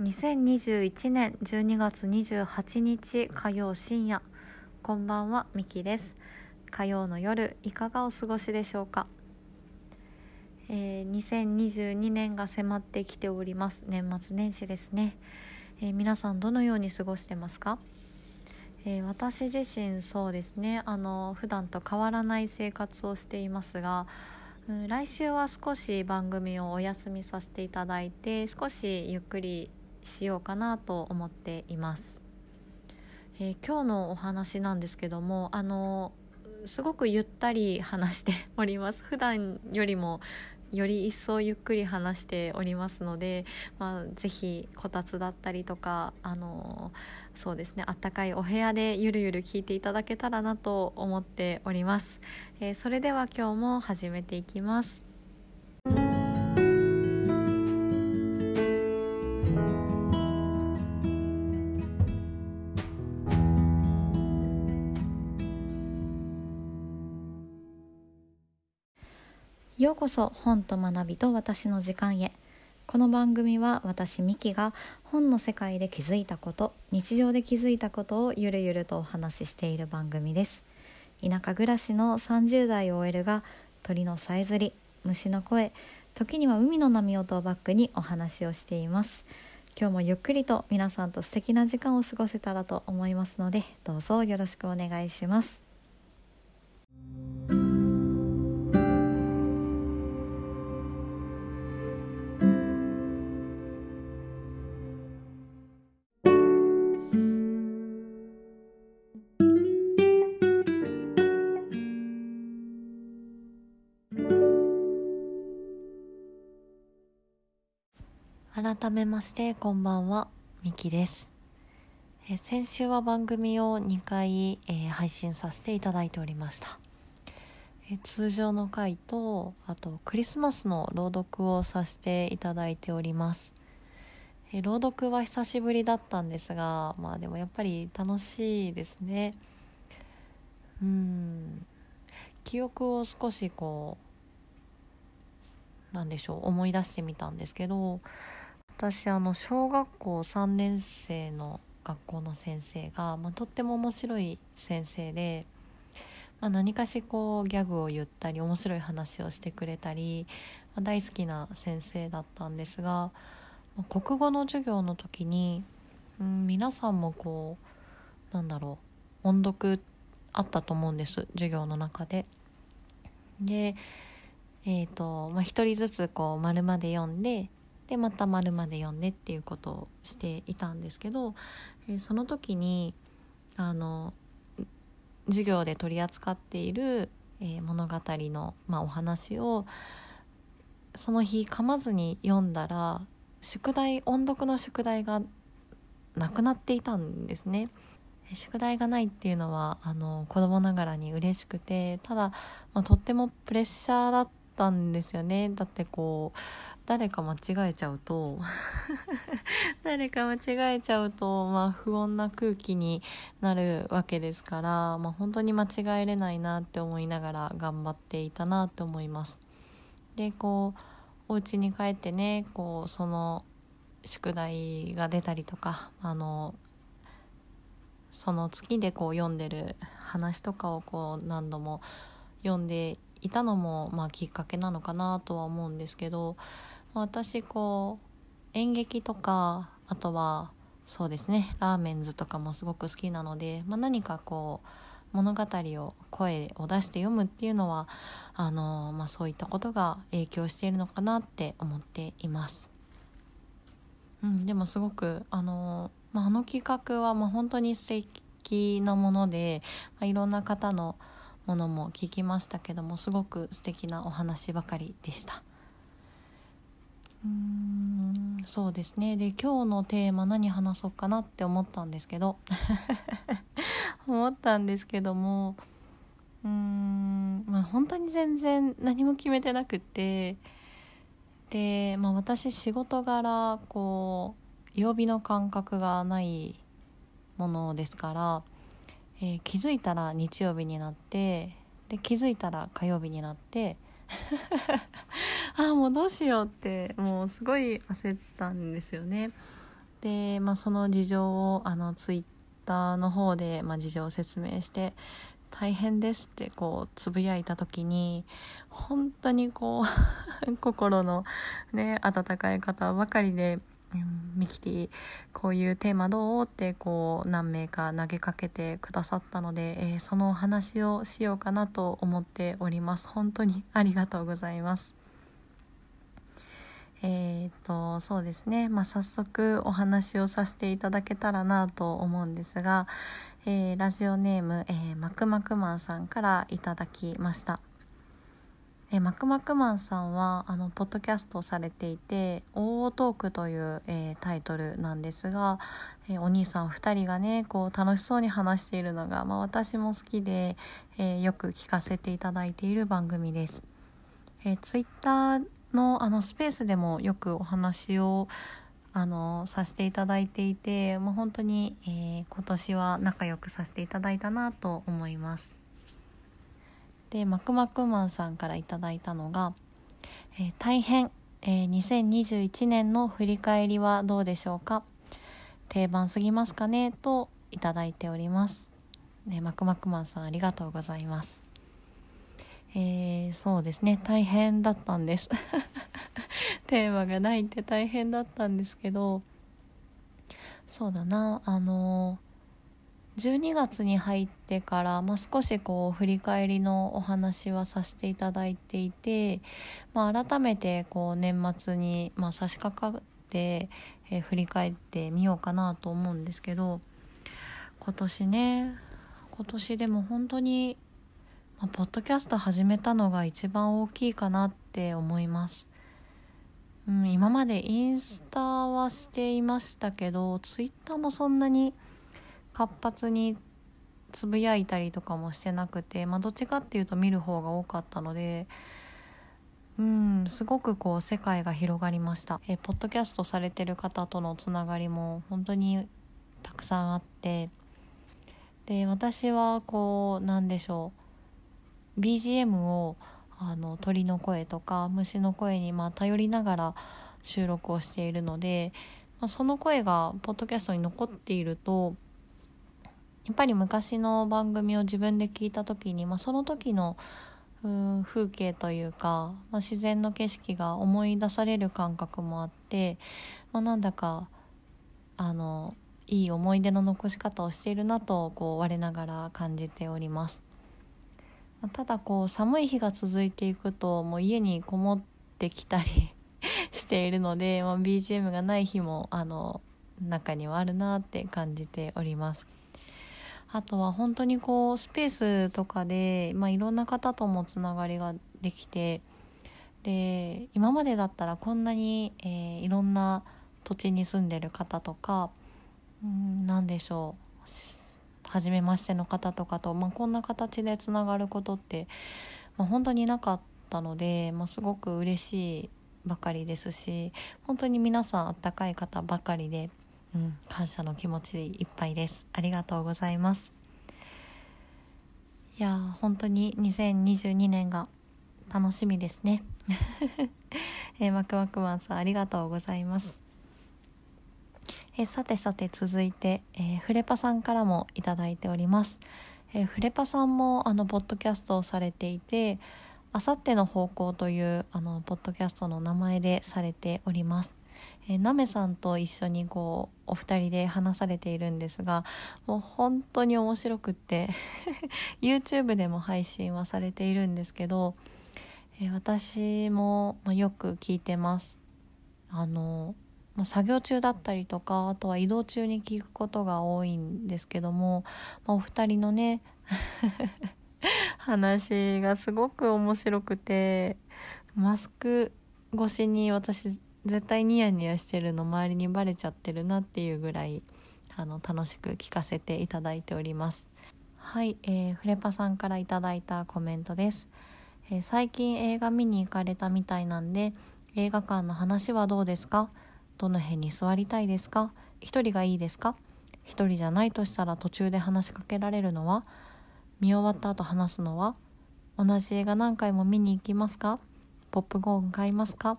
2021年12月28日火曜深夜。こんばんはみきです。火曜の夜いかがお過ごしでしょうか、えー、2022年が迫ってきております。年末年始ですね、えー、皆さんどのように過ごしてますか、えー、私自身そうですね。あの普段と変わらない生活をしていますが来週は少し番組をお休みさせていただいて少しゆっくりしようかなと思っています、えー、今日のお話なんですけどもあのすごくゆったり話しております。普段よりもより一層ゆっくり話しておりますので、まあ、ぜひこたつだったりとかあのそうですねあったかいお部屋でゆるゆる聞いていただけたらなと思っております、えー、それでは今日も始めていきます。ようこそ本と学びと私の時間へ。この番組は私ミキが本の世界で気づいたこと日常で気づいたことをゆるゆるとお話ししている番組です。田舎暮らしの30代 OL が鳥のさえずり虫の声時には海の波音をバックにお話をしています。今日もゆっくりと皆さんと素敵な時間を過ごせたらと思いますのでどうぞよろしくお願いします。改めましてこんばんはみきです。え先週は番組を2回、えー、配信させていただいておりました。え通常の回とあとクリスマスの朗読をさせていただいております。え朗読は久しぶりだったんですがまあでもやっぱり楽しいですね。うん。記憶を少しこうなんでしょう思い出してみたんですけど私あの小学校3年生の学校の先生が、まあ、とっても面白い先生で、まあ、何かしこうギャグを言ったり面白い話をしてくれたり、まあ、大好きな先生だったんですが、まあ、国語の授業の時に、うん、皆さんもこうなんだろう音読あったと思うんです授業の中で。でえーとまあ、1人ずつこう丸まで読んででまた丸まで読んでっていうことをしていたんですけど、えー、その時にあの授業で取り扱っている、えー、物語の、まあ、お話をその日噛まずに読んだら宿題音読の宿題がなくなっていたんですね。宿題がないっていうのはあの子供ながらに嬉しくてただ、まあ、とってもプレッシャーだったたんですよねだってこう誰か間違えちゃうと 誰か間違えちゃうと、まあ、不穏な空気になるわけですから、まあ、本当に間違えれないなって思いながら頑張っていたなって思います。でこうお家に帰ってねこうその宿題が出たりとかあのその月でこう読んでる話とかをこう何度も読んでいたのも、まあ、きっかけなのかなとは思うんですけど私こう演劇とかあとはそうですねラーメンズとかもすごく好きなので、まあ、何かこう物語を声を出して読むっていうのはあの、まあ、そういったことが影響しているのかなって思っています。うん、でもすごくあの,、まあ、あの企画はまあ本当に素敵なもので、まあ、いろんな方のものも聞きましたけどもすごく素敵なお話ばかりでした。うんそうですね。で今日のテーマ何話そうかなって思ったんですけど。思ったんですけどもうんまあ本当に全然何も決めてなくて。で、まあ、私仕事柄こう曜日の感覚がないものですから、えー、気づいたら日曜日になってで気づいたら火曜日になって ああもうどうしようってもうすごい焦ったんですよね。で、まあ、その事情をあのツイッターの方で、まあ、事情を説明して大変ですってこうつぶやいた時に本当にこう 心のね温かい方ばかりでミキティこういうテーマどうってこう何名か投げかけてくださったので、えー、そのお話をしようかなと思っております。本当に ありがとうございます。えー、っとそうですね、まあ、早速お話をさせていただけたらなと思うんですが、えー、ラジオネーム、えー、マクマクマンさんからいただきました。えマクマクマンさんはあのポッドキャストをされていて「大ートーク」という、えー、タイトルなんですが、えー、お兄さん2人がねこう楽しそうに話しているのが、まあ、私も好きで、えー、よく聞かせていただいている番組です。えー、ツイッターのあのスペースでもよくお話をあのさせていただいていてもう本当に、え、今年は仲良くさせていただいたなと思います。でマクマクマンさんからいただいたのが、えー、大変、えー、2021年の振り返りはどうでしょうか？定番すぎますかね？といただいております、ね、マクマクマンさんありがとうございます。えー、そうですね。大変だったんです。テーマがないって大変だったんですけど。そうだな。あの12月に入ってから、まあ、少しこう振り返りのお話はさせていただいていて、まあ、改めてこう年末に、まあ、差し掛かって、えー、振り返ってみようかなと思うんですけど今年ね今年でも本当に、まあ、ポッドキャスト始めたのが一番大きいかなって思います。うん、今までインスタはしていましたけどツイッターもそんなに活発につぶやいたりとかもしてなくて、まあ、どっちかっていうと見る方が多かったのでうんすごくこう世界が広がりました。えポッドキャストされてる方とのつながりも本当にたくさんあってで私はこうなんでしょう BGM をあの鳥の声とか虫の声にまあ頼りながら収録をしているので、まあ、その声がポッドキャストに残っているとやっぱり昔の番組を自分で聞いた時に、まあ、その時の風景というか、まあ、自然の景色が思い出される感覚もあって、まあ、なんだかあのいい思い出の残し方をしているなとこう我ながら感じております。ただこう寒い日が続いていくともう家にこもってきたり しているので、まあ、BGM がない日もあの中にはあるなって感じております。あとは本当にこうスペースとかで、まあ、いろんな方ともつながりができてで今までだったらこんなに、えー、いろんな土地に住んでる方とかうん何でしょう初めましての方とかと、まあ、こんな形でつながることって、まあ、本当になかったので、まあ、すごく嬉しいばかりですし本当に皆さんあったかい方ばかりで。うん、感謝の気持ちでいっぱいです。ありがとうございます。いや本当に2022年が楽しみですね。えー、マクマクマンさんありがとうございます。えー、さてさて続いて、えー、フレパさんからもいただいております、えー、フレパさんもあのポッドキャストをされていてあさっての方向というあのポッドキャストの名前でされております。えー、なめさんと一緒にこうお二人で話されているんですがもう本当に面白くって YouTube でも配信はされているんですけど、えー、私も、まあ、よく聞いてます。あの、まあ、作業中だったりとかあとは移動中に聞くことが多いんですけども、まあ、お二人のね 話がすごく面白くてマスク越しに私絶対ニヤニヤしてるの周りにバレちゃってるなっていうぐらいあの楽しく聞かせていただいております。はい、えー、フレパさんからいただいたコメントです、えー、最近映画見に行かれたみたいなんで映画館の話はどうですか？どの辺に座りたいですか？一人がいいですか？一人じゃないとしたら途中で話しかけられるのは見終わった後話すのは同じ映画何回も見に行きますか？ポップコーン買いますか？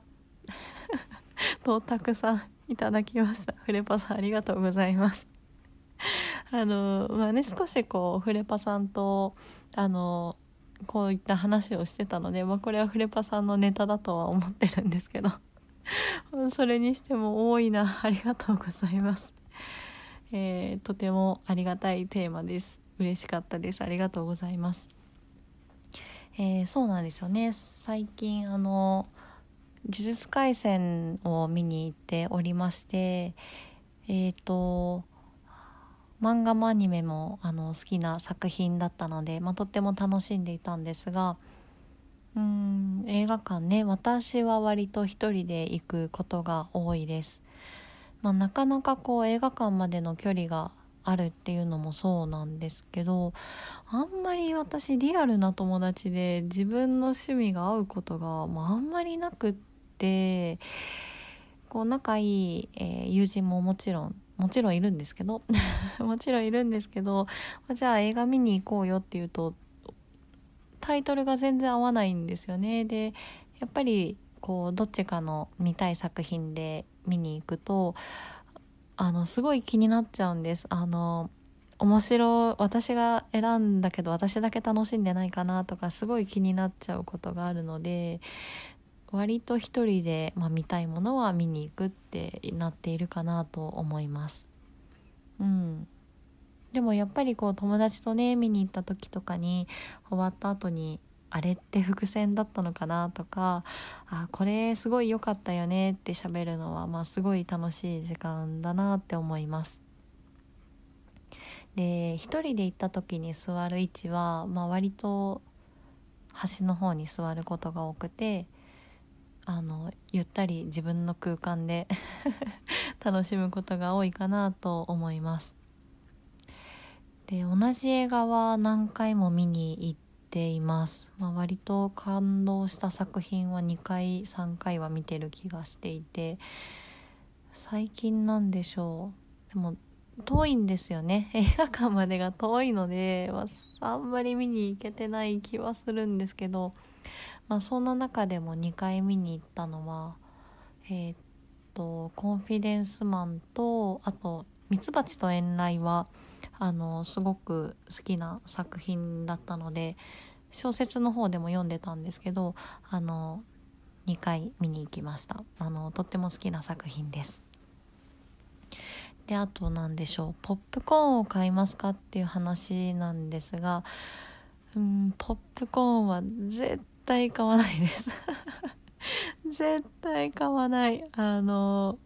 とたくさんいただきました。フレパさんありがとうございます。あのまあね少しこうフレパさんとあのこういった話をしてたので、まあ、これはフレパさんのネタだとは思ってるんですけど それにしても多いな。ありがとうございます、えー、とてもありがたいテーマです。嬉しかったです。ありがとうございます。えー、そうなんですよね。最近あの呪術廻戦を見に行っておりましてえっ、ー、と漫画もアニメもあの好きな作品だったので、まあ、とっても楽しんでいたんですがうん映画館ね私は割と一人で行くことが多いです、まあ、なかなかこう映画館までの距離があるっていうのもそうなんですけどあんまり私リアルな友達で自分の趣味が合うことが、まあ、あんまりなくってこう仲いい、えー、友人ももちろんもちろんいるんですけど もちろんいるんですけどじゃあ映画見に行こうよっていうとタイトルが全然合わないんですよね。でやっぱりこうどっちかの見たい作品で見に行くとあのすごい気になっちゃうんです。あの面白私が選んだけど私だけ楽しんでないかなとかすごい気になっちゃうことがあるので割と一人で、まあ、見たいものは見に行くってなっているかなと思います。うん。でもやっぱりこう友達とね見に行った時とかに終わった後にあれって伏線だったのかなとかあこれすごい良かったよねって喋るのは、まあ、すごい楽しい時間だなって思います。で一人で行った時に座る位置は、まあ、割と端の方に座ることが多くてあのゆったり自分の空間で 楽しむことが多いかなと思います。で同じ映画は何回も見に行っています、まあ、割と感動した作品は2回3回は見てる気がしていて最近なんでしょう。でも遠いんですよね。映画館までが遠いので、まあ、あんまり見に行けてない気はするんですけどまあ、そんな中でも2回見に行ったのはえー、っと「コンフィデンスマンと」あと「ミツバチと遠雷は」あのすごく好きな作品だったので小説の方でも読んでたんですけどあの2回見に行きました。あのとっても好きな作品です。であと何でしょう。ポップコーンを買いますかっていう話なんですがうんポップコーンは絶対買わないです。絶対買わない。あの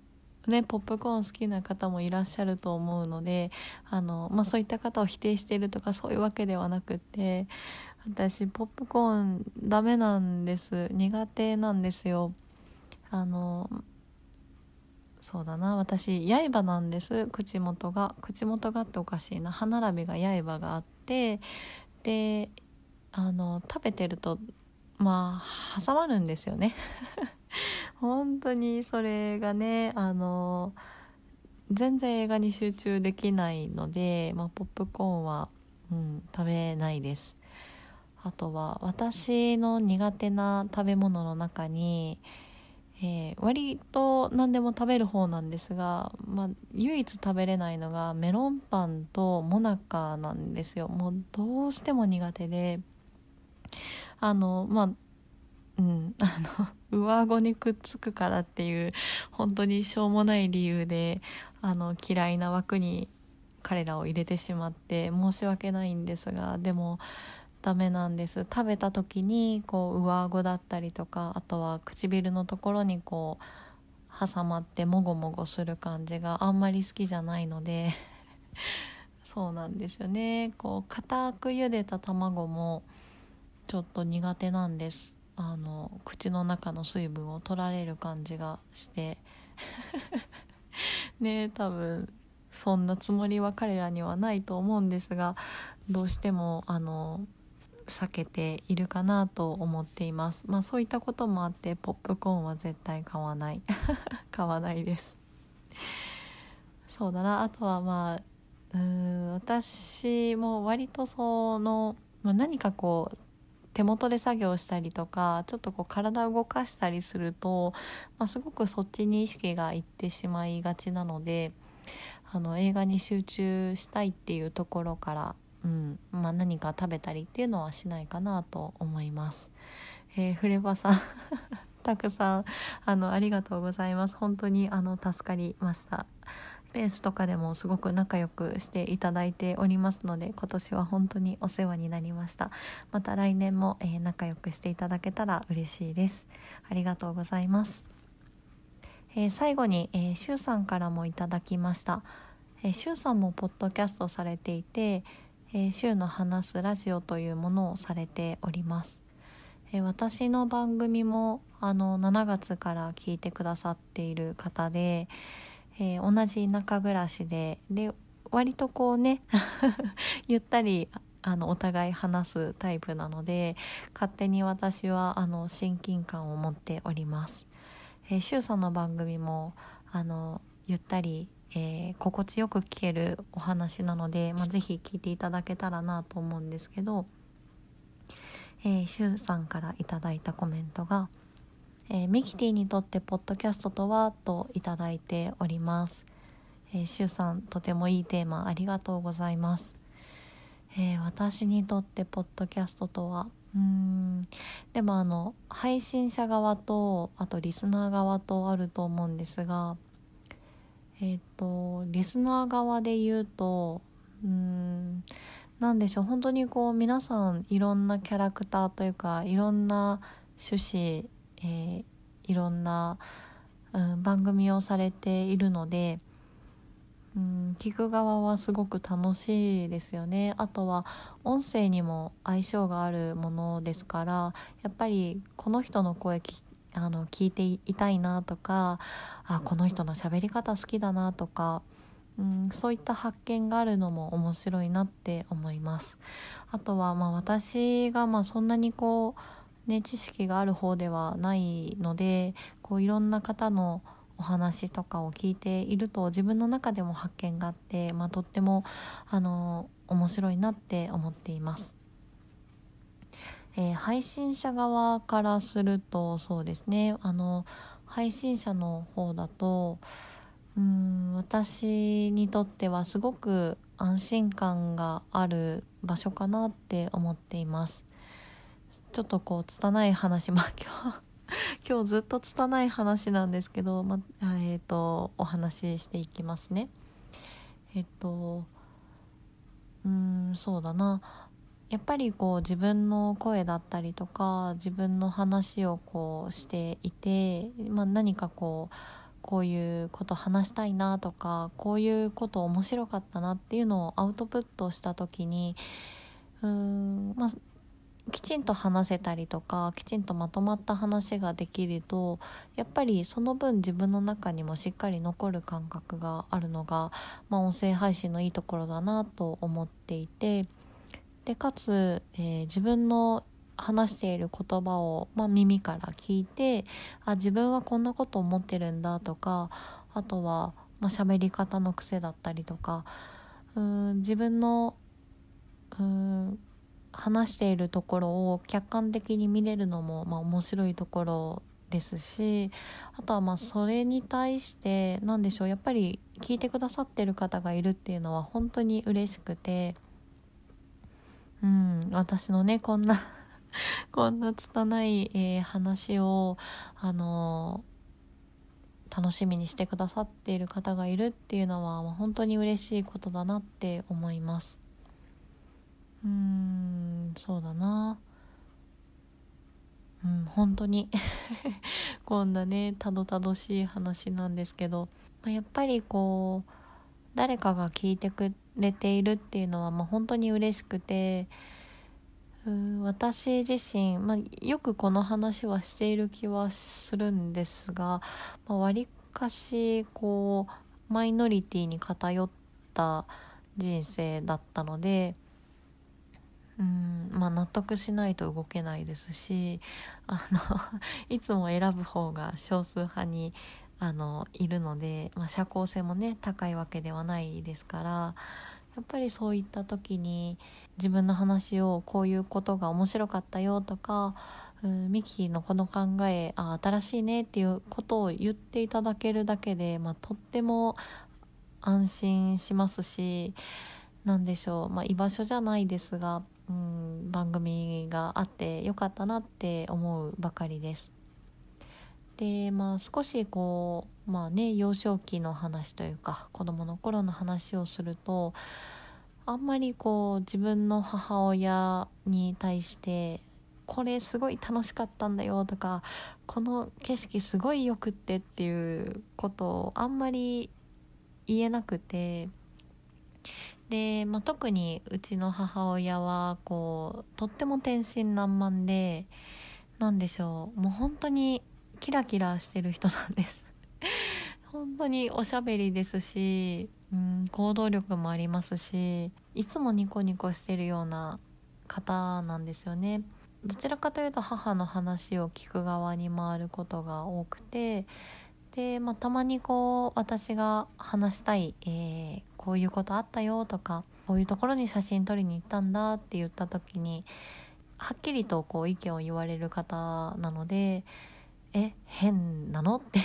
ねポップコーン好きな方もいらっしゃると思うのであの、まあ、そういった方を否定しているとかそういうわけではなくて私ポップコーンダメなんです。苦手なんですよ。あのそうだな。私刃なんです。口元が。口元がっておかしいな。歯並びが刃があってであの食べてるとまあ挟まるんですよね。本当にそれがねあの全然映画に集中できないので、まあ、ポップコーンは、うん、食べないです。あとは私の苦手な食べ物の中に、えー、割と何でも食べる方なんですが、まあ、唯一食べれないのがメロンパンとモナカなんですよ。もうどうしても苦手で。あのまあうんあの 上顎にくっつくからっていう本当にしょうもない理由であの嫌いな枠に彼らを入れてしまって申し訳ないんですがでもダメなんです。食べた時にこう上顎だったりとかあとは唇のところにこう挟まってもごもごする感じがあんまり好きじゃないので そうなんですよね。こう固く茹でた卵もちょっと苦手なんです。あの口の中の水分を取られる感じがして。ね多分そんなつもりは彼らにはないと思うんですがどうしてもあの避けているかなと思っています。まあそういったこともあってポップコーンは絶対買わない。買わないです。そうだな。あとはまあうん私も割とその、まあ、何かこう手元で作業したりとかちょっとこう体を動かしたりすると、まあ、すごくそっちに意識がいってしまいがちなのであの映画に集中したいっていうところから、うんまあ、何か食べたりっていうのはしないかなと思います。えー、フレバさん たくさんあのありがとうございます本当にあの助かりましたレースとかでもすごく仲良くしていただいておりますので今年は本当にお世話になりました。また来年も、えー、仲良くしていただけたら嬉しいです。ありがとうございます。えー、最後に、えー、シュウさんからもいただきました、えー、シュウさんもポッドキャストされていて、えー、シュウの話すラジオというものをされております、え、私の番組もあの7月から聞いてくださっている方で、えー、同じ田舎暮らしでで割とこうね ゆったりあのお互い話すタイプなので勝手に私はあの親近感を持っております。えー、シュウさんの番組もあのゆったり、えー、心地よく聞けるお話なので、まあ、ぜひ聞いていただけたらなと思うんですけど、えー、シュウさんからいただいたコメントが「えー、ミキティにとってポッドキャストとは?」といただいております。えー、シュウさんとてもいいテーマありがとうございます。えー、私にとってポッドキャストとはうんでもあの配信者側とあとリスナー側とあると思うんですがえっ、ー、とリスナー側で言うとうんなんでしょう本当にこう皆さんいろんなキャラクターというかいろんな趣旨、えー、いろんな、うん、番組をされているので。うん聞く側はすごく楽しいですよねあとは音声にも相性があるものですからやっぱりこの人の声あの聞いていたいなとかあこの人の喋り方好きだなとかうんそういった発見があるのも面白いなって思いますあとはまあ私がまあそんなにこうね知識がある方ではないのでこういろんな方のお話とかを聞いていると自分の中でも発見があって、まあ、とってもあの面白いなって思っています。えー、配信者側からするとそうですねあの配信者の方だとうん私にとってはすごく安心感がある場所かなって思っていますちょっとこう拙い話まあ今日 今日ずっと拙い話なんですけど、まあえーと、お話ししていきますね。えっ、とうんそうだなやっぱりこう自分の声だったりとか自分の話をこうしていて、まあ、何かこうこういうこと話したいなとかこういうこと面白かったなっていうのをアウトプットした時にうーんまあきちんと話せたりとかきちんとまとまった話ができるとやっぱりその分自分の中にもしっかり残る感覚があるのが、まあ、音声配信のいいところだなと思っていてでかつ、えー、自分の話している言葉を、まあ、耳から聞いてあ自分はこんなこと思ってるんだとかあとは、まあ、喋り方の癖だったりとかうん自分のうん話しているところを客観的に見れるのも、まあ、面白いところですしあとはまあそれに対して何でしょうやっぱり聞いてくださってる方がいるっていうのは本当に嬉しくてうん私のねこんな こんな拙い、えー、話をあのー、楽しみにしてくださっている方がいるっていうのは、まあ、本当に嬉しいことだなって思います。うんそうだな。うん本当に。こんなねたどたどしい話なんですけど、まあ、やっぱりこう誰かが聞いてくれているっていうのは、まあ、本当に嬉しくて。私自身、まあ、よくこの話はしている気はするんですがわり、あ、かしこうマイノリティに偏った人生だったのでうんまあ納得しないと動けないですしあの いつも選ぶ方が少数派にあのいるので、まあ、社交性もね高いわけではないですからやっぱりそういった時に自分の話をこういうことが面白かったよとかうんミキのこの考えあ新しいねっていうことを言っていただけるだけで、まあ、とっても安心しますし何でしょう、まあ、居場所じゃないですが、うん、番組があってよかったなって思うばかりです。でまあ少しこうまあね幼少期の話というか子供の頃の話をするとあんまりこう自分の母親に対してこれすごい楽しかったんだよとかこの景色すごいよくってっていうことをあんまり言えなくてで、まあ、特にうちの母親はこうとっても天真爛漫で何でしょうもう本当にキラキラしてる人なんです。本当におしゃべりですし、うん、行動力もありますしいつもニコニコしてるような方なんですよね。どちらかというと母の話を聞く側に回ることが多くてで、まあ、たまにこう私が話したい、えー、こういうことあったよとかこういうところに写真撮りに行ったんだって言った時にはっきりとこう意見を言われる方なのでえ変なのって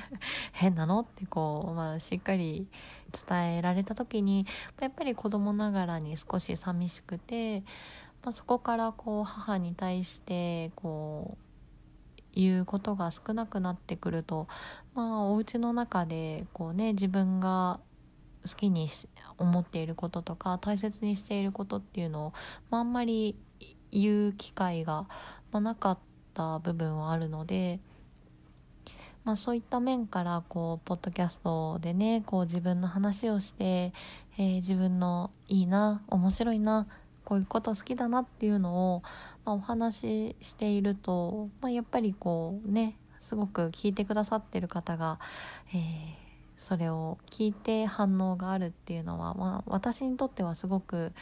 変なのってこう、まあ、しっかり伝えられた時にやっぱり子供ながらに少し寂しくて、まあ、そこからこう母に対してこう言うことが少なくなってくると、まあ、お家の中でこうね自分が好きに思っていることとか大切にしていることっていうのを、まあ、あんまり言う機会が、まあ、なかった部分はあるので、まあ、そういった面からこうポッドキャストでねこう自分の話をして、えー、自分のいいな面白いなこういうこと好きだなっていうのを、まあ、お話ししていると、まあ、やっぱりこうねすごく聞いてくださってる方が、えー、それを聞いて反応があるっていうのは、まあ、私にとってはすごく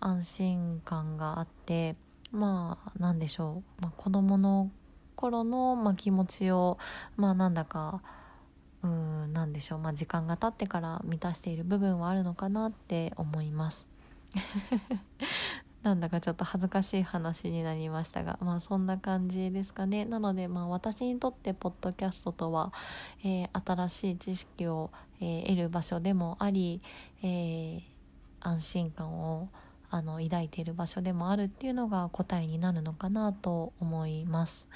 安心感があってまあ何でしょう、まあ、子供の頃の、まあ、気持ちをまあなんだかうんなんでしょう、まあ、時間が経ってから満たしている部分はあるのかなって思います。なんだかちょっと恥ずかしい話になりましたがまあそんな感じですかね。なのでまあ私にとってポッドキャストとは、えー、新しい知識を、えー、得る場所でもあり、えー、安心感をあの抱いている場所でもあるっていうのが答えになるのかなと思います。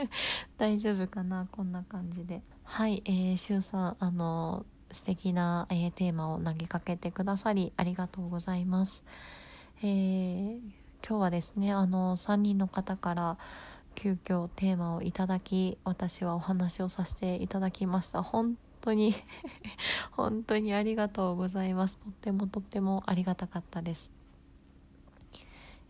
大丈夫かな？こんな感じで。はい、えー、しゅうさんあの素敵な、えー、テーマを投げかけてくださりありがとうございます。えー、今日はですねあの3人の方から急遽テーマをいただき私はお話をさせていただきました。本当に 本当にありがとうございます。とってもとってもありがたかったです。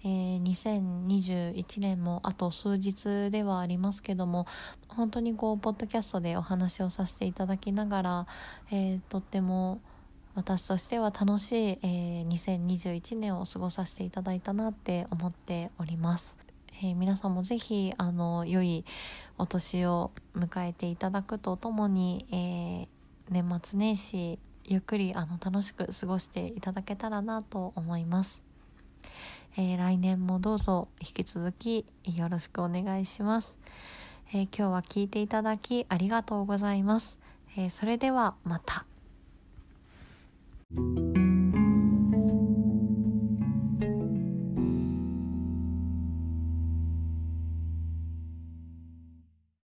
えー、2021年もあと数日ではありますけども本当にこうポッドキャストでお話をさせていただきながら、えー、とっても私としては楽しい、えー、2021年を過ごさせていただいたなって思っております。えー、皆さんもぜひあの良いお年を迎えていただくとともに、えー、年末年始ゆっくりあの楽しく過ごしていただけたらなと思います。え、来年もどうぞ引き続きよろしくお願いします、え、今日は聞いていただきありがとうございます、え、それではまた Thank you.